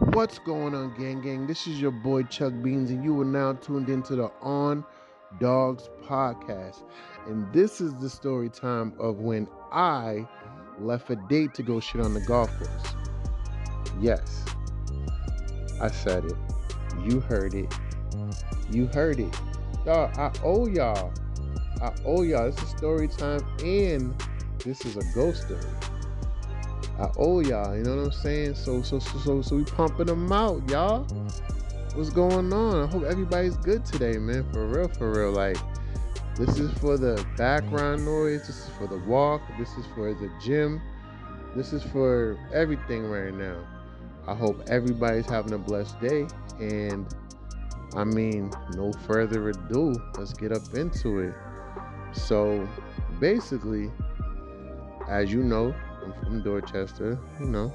What's going on, gang gang? This is your boy Chuck Beans, and you are now tuned into the On Dogs podcast. And this is the story time of when I left a date to go shit on the golf course. Yes, I said it. You heard it. You heard it. Dog, I owe y'all. I owe y'all. This is story time, and this is a ghost story. I owe y'all, you know what I'm saying? So so so so so we pumping them out, y'all. What's going on? I hope everybody's good today, man. For real, for real. Like this is for the background noise, this is for the walk, this is for the gym, this is for everything right now. I hope everybody's having a blessed day and I mean, no further ado, let's get up into it. So, basically, as you know, I'm from Dorchester, you know.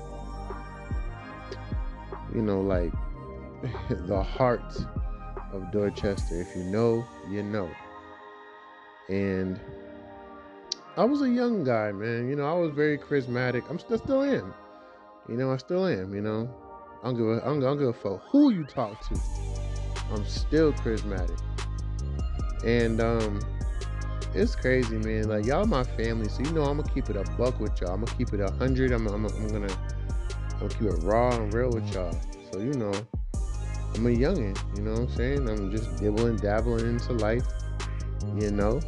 You know, like the heart of Dorchester. If you know, you know. And I was a young guy, man. You know, I was very charismatic. I'm still still am. You know, I still am, you know. I don't give a, I don't, I don't give a fuck who you talk to. I'm still charismatic. And um it's crazy, man. Like y'all my family, so you know I'm gonna keep it a buck with y'all. I'm gonna keep it a hundred. I'm, I'm, I'm gonna I'm gonna keep it raw and real with y'all. So you know, I'm a youngin. You know what I'm saying? I'm just dibbling, dabbling into life. You know,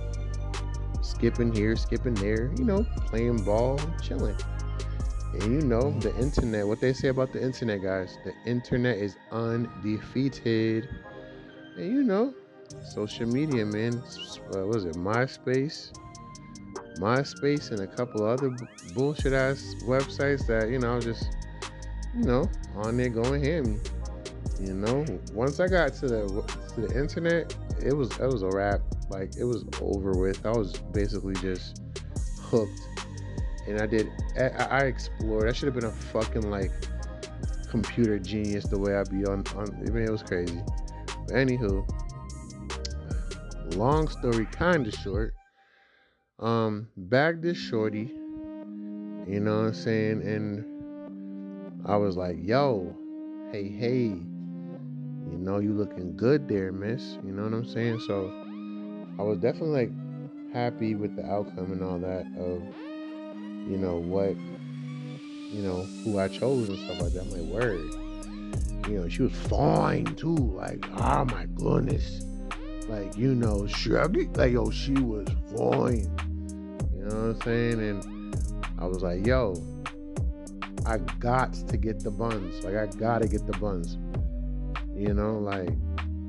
skipping here, skipping there. You know, playing ball, chilling. And you know, the internet. What they say about the internet, guys? The internet is undefeated. And you know, social media, man. Uh, what was it MySpace? MySpace and a couple other b- bullshit ass websites that you know just you know on there going ham. You know, once I got to the to the internet, it was it was a wrap. Like it was over with. I was basically just hooked, and I did. I, I explored. I should have been a fucking like computer genius the way I be on. on I mean, it was crazy. But anywho, long story kind of short um bagged this shorty you know what i'm saying? And i was like yo hey hey you know you looking good there miss you know what i'm saying? So i was definitely like happy with the outcome and all that of you know what you know who i chose and stuff like that. My word. You know she was fine too like oh my goodness like you know, Shuggy, like yo, she was fine. You know what I'm saying? And I was like, yo, I got to get the buns. Like I gotta get the buns. You know, like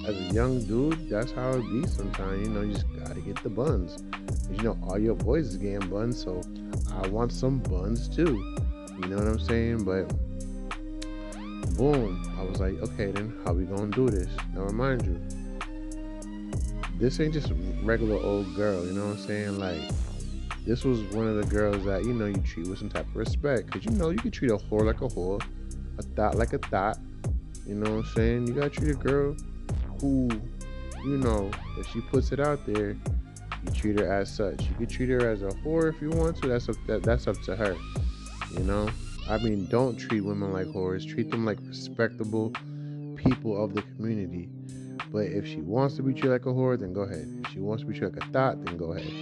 as a young dude, that's how it be sometimes. You know, you just gotta get the buns. You know, all your boys is getting buns, so I want some buns too. You know what I'm saying? But boom, I was like, okay, then how we gonna do this? Now remind you, this ain't just regular old girl, you know what I'm saying? Like, this was one of the girls that, you know, you treat with some type of respect. Because, you know, you can treat a whore like a whore, a thought like a thought. You know what I'm saying? You gotta treat a girl who, you know, if she puts it out there, you treat her as such. You can treat her as a whore if you want to. That's up, that, that's up to her. You know? I mean, don't treat women like whores. Treat them like respectable people of the community. But if she wants to be treated like a whore, then go ahead. If she wants to be treated like a thought, then go ahead.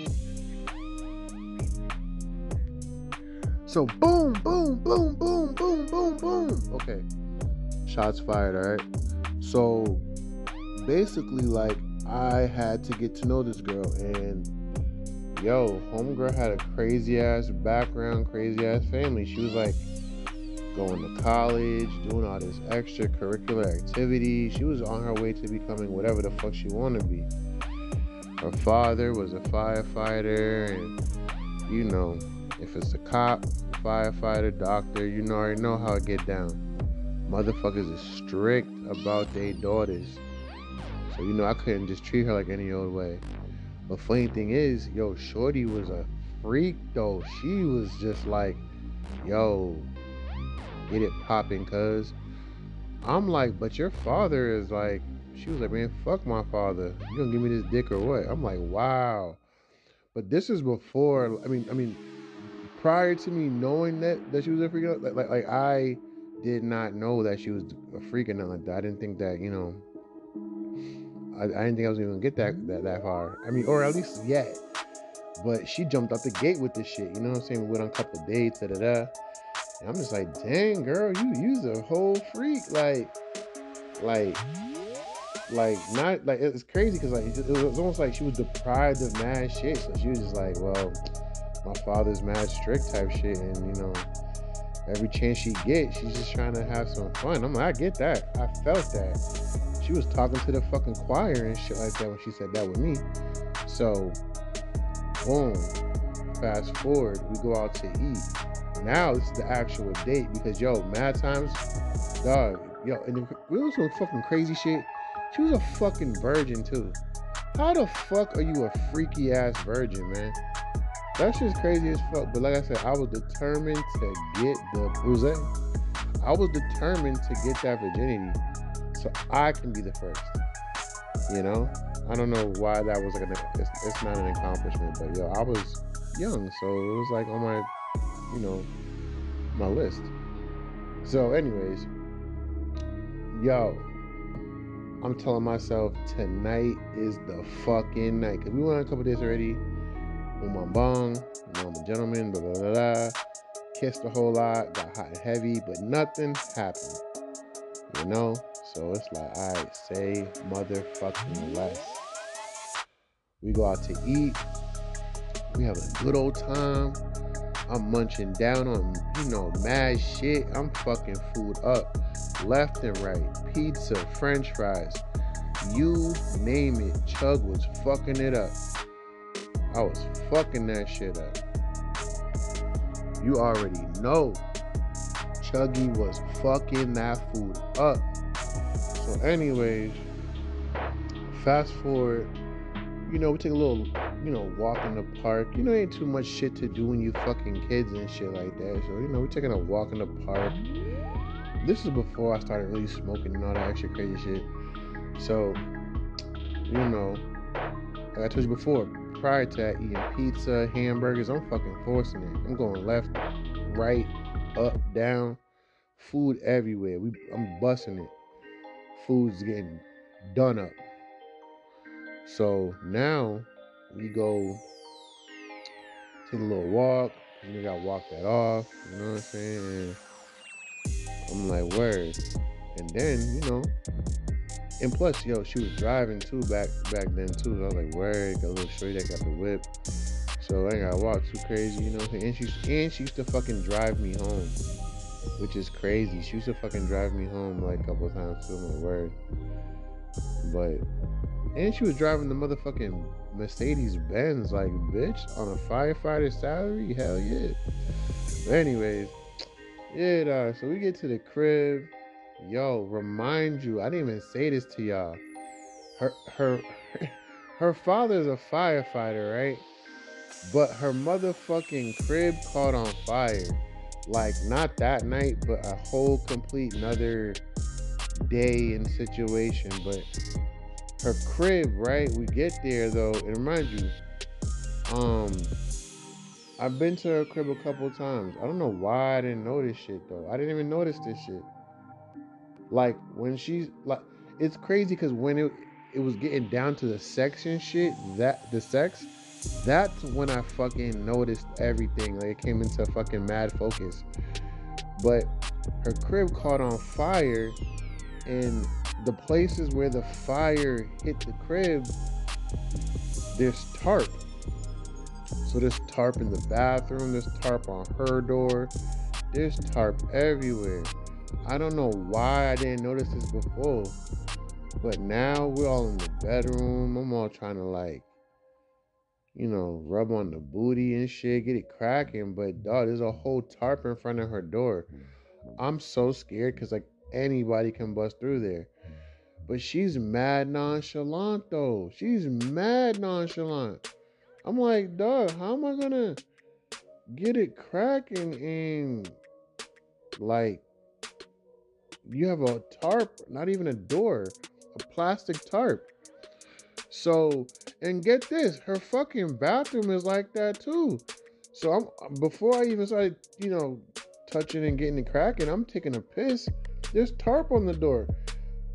So boom, boom, boom, boom, boom, boom, boom. Okay. Shots fired, alright? So basically, like, I had to get to know this girl and yo, homegirl had a crazy ass background, crazy ass family. She was like going to college, doing all this extracurricular activity. She was on her way to becoming whatever the fuck she wanted to be. Her father was a firefighter, and you know, if it's a cop, firefighter, doctor, you already know how it get down. Motherfuckers is strict about their daughters. So you know I couldn't just treat her like any old way. But funny thing is, yo, Shorty was a freak though. She was just like, yo, get it popping, cuz. I'm like, but your father is like, she was like, man, fuck my father. You gonna give me this dick or what? I'm like, wow. But this is before. I mean, I mean, prior to me knowing that that she was a freak, like like, like I did not know that she was a freak or nothing like that. I didn't think that, you know, I, I didn't think I was even gonna get that, that that far. I mean, or at least yet. But she jumped out the gate with this shit. You know what I'm saying? We went on a couple dates, da da da. And I'm just like, dang, girl, you use a whole freak. Like, like, like not like it's crazy because like it was almost like she was deprived of mad shit. So she was just like, well, my father's mad strict type shit, and you know, every chance she gets, she's just trying to have some fun. I'm like, I get that. I felt that. She was talking to the fucking choir and shit like that when she said that with me. So, boom. Fast forward, we go out to eat. Now is the actual date because yo, mad times, dog, yo, and it was some fucking crazy shit. She was a fucking virgin too. How the fuck are you a freaky ass virgin, man? That's just crazy as fuck. But like I said, I was determined to get the bruise. I was determined to get that virginity so I can be the first. You know? I don't know why that was like an it's, it's not an accomplishment, but yo, I was young, so it was like on my you know my list. So anyways, yo, I'm telling myself tonight is the fucking night. Cause we went on a couple days already my bong, I'm a gentleman, blah, blah, blah, blah. Kissed a whole lot, got hot and heavy, but nothing happened. You know? So it's like, right, say motherfucking less. We go out to eat. We have a good old time. I'm munching down on, you know, mad shit. I'm fucking food up left and right. Pizza, french fries, you name it. Chug was fucking it up. I was fucking that shit up. You already know. Chuggy was fucking that food up. So, anyways, fast forward. You know, we take a little, you know, walk in the park. You know, ain't too much shit to do when you fucking kids and shit like that. So, you know, we're taking a walk in the park. This is before I started really smoking and all that extra crazy shit. So, you know, like I told you before, prior to that, eating pizza, hamburgers. I'm fucking forcing it. I'm going left, right, up, down. Food everywhere. We, I'm busting it. Food's getting done up. So now we go take a little walk. We got to walk that off. You know what I'm saying? And I'm like, word. And then, you know, and plus, yo, she was driving too back back then too. So I was like, word, got a little straight that got the whip. So I ain't gotta walk too crazy, you know? And she and she used to fucking drive me home. Which is crazy. She used to fucking drive me home like a couple times too, my word. But and she was driving the motherfucking Mercedes Benz, like bitch, on a firefighter salary. Hell yeah. But anyways, yeah, dog. So we get to the crib yo, remind you, I didn't even say this to y'all. Her her her father's a firefighter, right? But her motherfucking crib caught on fire. Like not that night, but a whole complete another day and situation. But her crib, right? We get there though, and remind you, um, I've been to her crib a couple times. I don't know why I didn't notice shit though. I didn't even notice this shit. Like when she's like, it's crazy because when it it was getting down to the section shit, that the sex, that's when I fucking noticed everything. Like it came into fucking mad focus. But her crib caught on fire, and the places where the fire hit the crib, there's tarp. So there's tarp in the bathroom, there's tarp on her door, there's tarp everywhere. I don't know why I didn't notice this before, but now we're all in the bedroom. I'm all trying to like, you know, rub on the booty and shit, get it cracking. But dog, there's a whole tarp in front of her door. I'm so scared because like anybody can bust through there. Mm-hmm. But she's mad nonchalant though. She's mad nonchalant. I'm like, dog, how am I gonna get it cracking and like you have a tarp, not even a door, a plastic tarp. So, and get this, her fucking bathroom is like that too. So I'm before I even started, you know, touching and getting it cracking. I'm taking a piss. There's tarp on the door.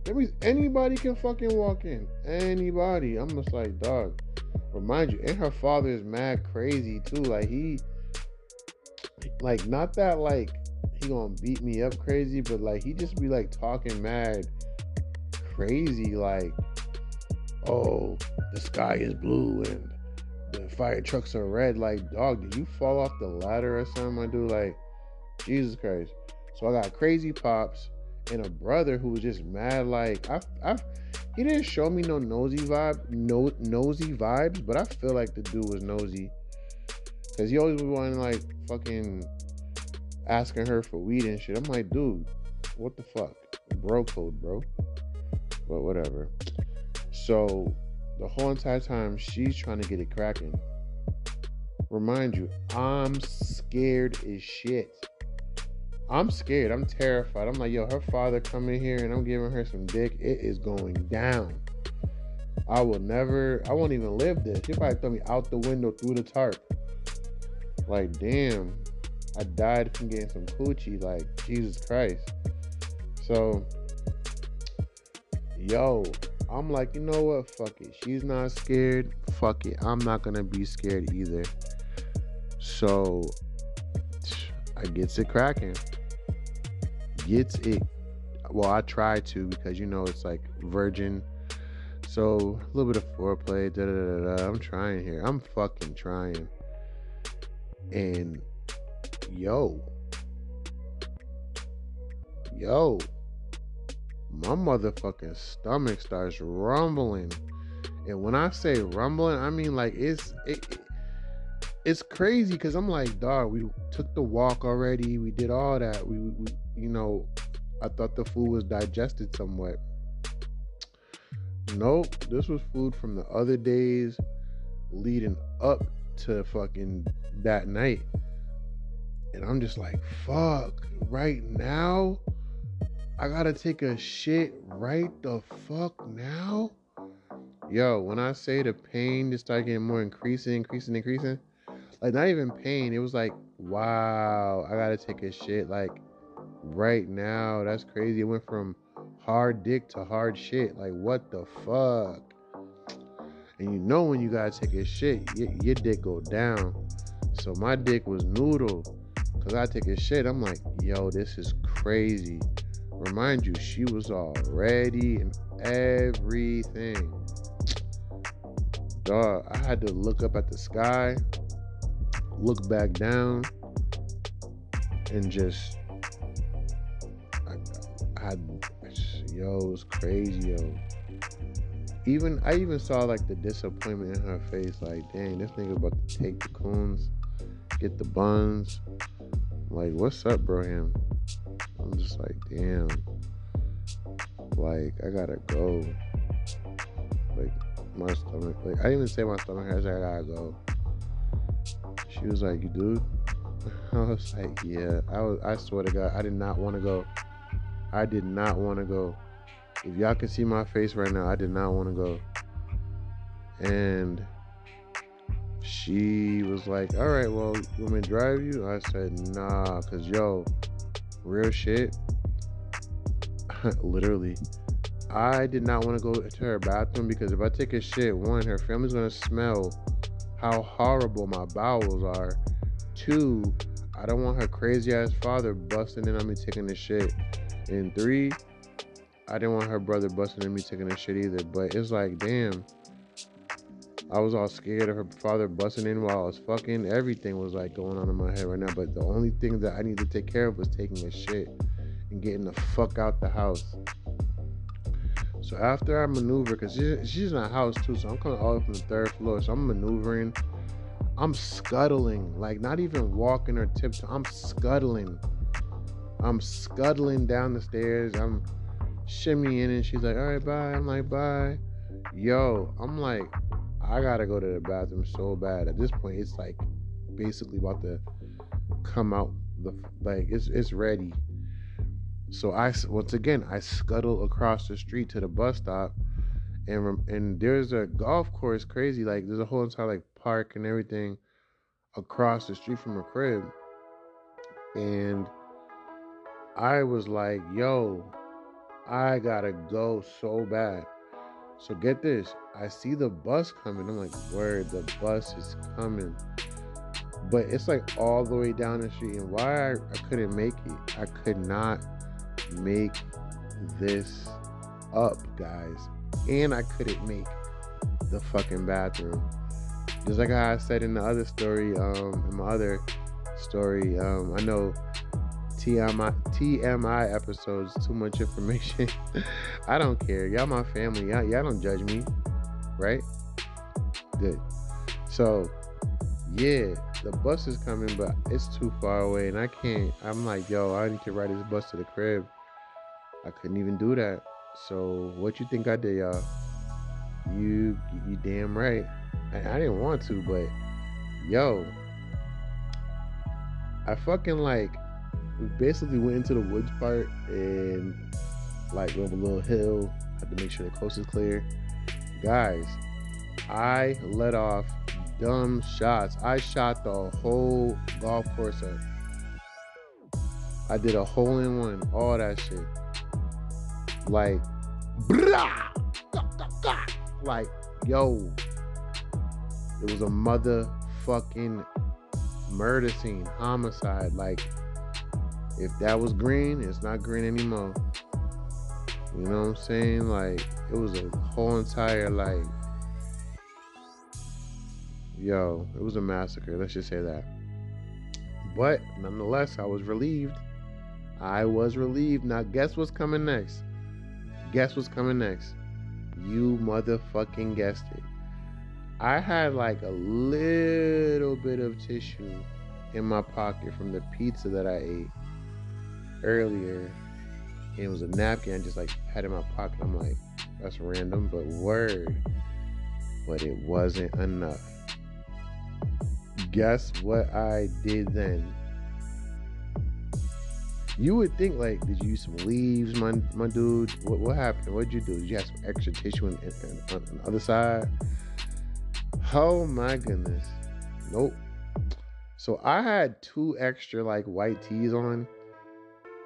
That means anybody can fucking walk in. Anybody. I'm just like, dog. Remind you, and her father is mad crazy too. Like he, like not that like he gonna beat me up crazy, but like he just be like talking mad crazy. Like, oh, the sky is blue and the fire trucks are red. Like, dog, did you fall off the ladder or something? I do like, Jesus Christ. So I got crazy pops and a brother who was just mad. Like I, I, he didn't show me no nosy vibe, no nosy vibes, but I feel like the dude was nosy because he always was wanting like fucking asking her for weed and shit. I'm like, dude, what the fuck, bro code, bro. But whatever. So the whole entire time she's trying to get it cracking. Remind you, I'm scared as shit. I'm scared. I'm terrified. I'm like, yo, her father coming here and I'm giving her some dick. It is going down. I will never, I won't even live this. She probably throw me out the window through the tarp. Like, damn, I died from getting some coochie. Like, Jesus Christ. So, yo, I'm like, you know what? Fuck it. She's not scared. Fuck it. I'm not gonna be scared either. So, I gets it cracking gets it. Well, I try to because you know it's like virgin. So a little bit of foreplay. Da, da, da, da. I'm trying here. I'm fucking trying. And yo, yo, my motherfucking stomach starts rumbling. And when I say rumbling, I mean like it's it, it's crazy because I'm like, dog, we took the walk already. We did all that. We, we, you know, I thought the food was digested somewhat. Nope, this was food from the other days leading up to fucking that night. And I'm just like, fuck, right now? I gotta take a shit right the fuck now? Yo, when I say the pain just started getting more increasing, increasing, increasing, like not even oh, pain. It was like, wow, I gotta take a shit like right now. That's crazy. It went from hard dick to hard shit. Like what the fuck? And you know when you gotta take a shit, your, your dick go down. So my dick was noodle. Cause I take a shit. I'm like, yo, this is crazy. Remind you, she was all ready and everything. Dog, I had to look up at the sky look back down and just I, I yo it was crazy yo. Even I even saw like the disappointment in her face like dang this nigga about to take the coons get the buns. Like what's up bro him? I'm just like damn. Like I gotta go. Like my stomach like I didn't even say my stomach hurts I gotta go she was like, "You do?" I was like, "Yeah." I was. I swear to God, I did not want to go. I did not want to go. If y'all can see my face right now, I did not want to go. And she was like, "All right, well, you want me to drive you?" I said, "Nah, cause yo, real shit." Literally, I did not want to go to her bathroom because if I take a shit, one, her family's gonna smell how horrible my bowels are. Two, I don't want her crazy ass father busting in on me taking the shit. And three, I didn't want her brother busting in me taking the shit either. But it's like, damn. I was all scared of her father busting in while I was fucking. Everything was like going on in my head right now. But the only thing that I need to take care of was taking a shit and getting the fuck out the house. So after I maneuver, because she's in a house too, so I'm coming all the from the third floor. So I'm maneuvering. I'm scuttling, like not even walking or tiptoe. I'm scuttling. I'm scuttling down the stairs. I'm shimmying, and she's like, "All right, bye." I'm like, "Bye." Yo, I'm like, I gotta go to the bathroom so bad. At this point, it's like basically about to come out. The like it's it's ready. So I once again I scuttle across the street to the bus stop, and and there's a golf course crazy like there's a whole entire like park and everything across the street from the crib, and I was like, yo, I gotta go so bad. So get this. I see the bus coming. I'm like, word, the bus is coming. But it's like all the way down the street. And why I, I couldn't make it, I could not make this up, guys. And I couldn't make the fucking bathroom. Just like I said in the other story, um, in my other story, um, I know TMI TMI episodes too much information. I don't care. Y'all my family. Y'all, y'all don't judge me, right? Good. So, yeah, the bus is coming, but it's too far away, and I can't. I'm like, yo, I need to ride this bus to the crib. I couldn't even do that. So, what you think I did, y'all? You, you damn right. I, I didn't want to, but yo, I fucking like we basically went into the woods part and like went up a little hill. Had to make sure the coast is clear. Guys, I let off dumb shots. I shot the whole golf course up. I did a hole in one, all that shit. Like, like, yo, it was a motherfucking murder scene, homicide. Like, if that was green, it's not green anymore. You know what I'm saying? Like, it was a whole entire, like, yo, it was a massacre. Let's just say that. But nonetheless, I was relieved. I was relieved. Now, guess what's coming next? Guess what's coming next? You motherfucking guessed it. I had like a little bit of tissue in my pocket from the pizza that I ate earlier. And it was a napkin I just like had in my pocket. I'm like, that's random, but word. But it wasn't enough. Guess what I did then? You would think like, did you use some leaves, my my dude? What what happened? What'd you do? Did you have some extra tissue on the other side? Oh my goodness. Nope. So I had two extra like white tees on,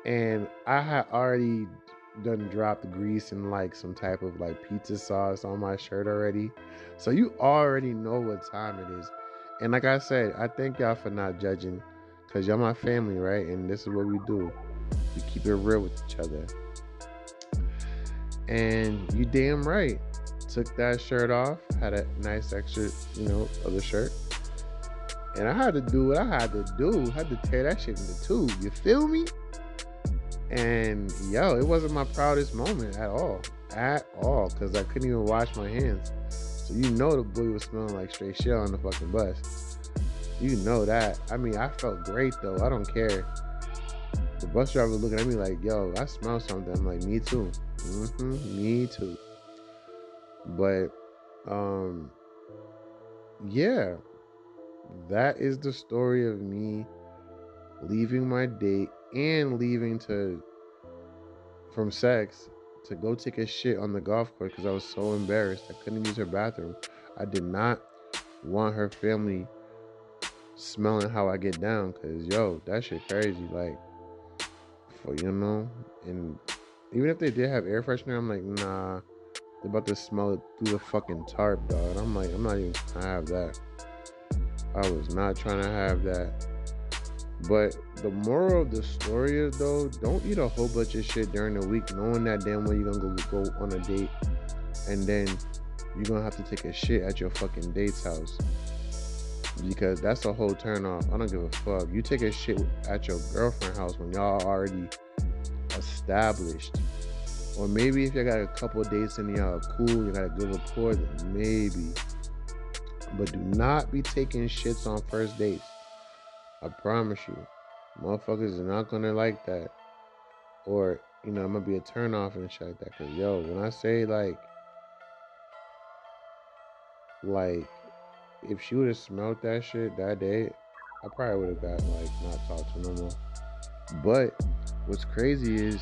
and I had already done dropped grease and like some type of like pizza sauce on my shirt already. So you already know what time it is. And like I said, I thank y'all for not judging. Cause y'all my family, right? And this is what we do. We keep it real with each other. And you damn right took that shirt off, had a nice extra, you know, other shirt. And I had to do what I had to do. I had to tear that shit into two. You feel me? And yo, it wasn't my proudest moment at all. At all. Cause I couldn't even wash my hands. So you know the boy was smelling like straight shit on the fucking bus. You know that. I mean, I felt great though. I don't care. The bus driver looking at me like, yo, I smell something. I'm like, me too. Mm-hmm, me too. But um yeah, that is the story of me leaving my date and leaving to from sex to go take a shit on the golf course because I was so embarrassed. I couldn't use her bathroom. I did not want her family smelling how I get down because yo, that shit crazy. Like, for you know, and even if they did have air freshener, I'm like, nah, they're about to smell it through the fucking tarp, dog. I'm like, I'm not even gonna have that. I was not trying to have that. But the moral of the story is though, don't eat a whole bunch of shit during the week, knowing that damn well you're gonna go, go on a date, and then you're gonna have to take a shit at your fucking date's house. Because that's a whole turn off. I don't give a fuck. You take a shit at your girlfriend's house when y'all already established. Or maybe if you got a couple dates and y'all cool, you got a good rapport, maybe. But do not be taking shits on first dates. I promise you. Motherfuckers are not gonna like that. Or, you know, I'm gonna be a turn off and shit like that. Cause yo, when I say like like if she would have smelled that shit that day, I probably would have got like not talked to no more. But what's crazy is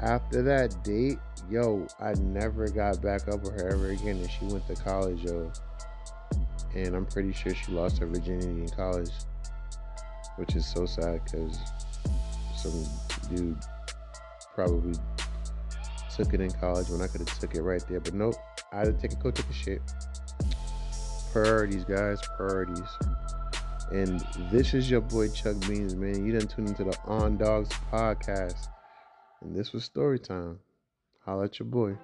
after that date, yo, I never got back up with her ever again, and she went to college, yo. And I'm pretty sure she lost her virginity in college, which is so sad because some dude probably took it in college when I could have took it right there. But nope, I had to take a go take a shit. Priorities, guys, priorities. And this is your boy Chuck Beans, man. You didn't tune into the On Dogs podcast. And this was story time. Holla at your boy.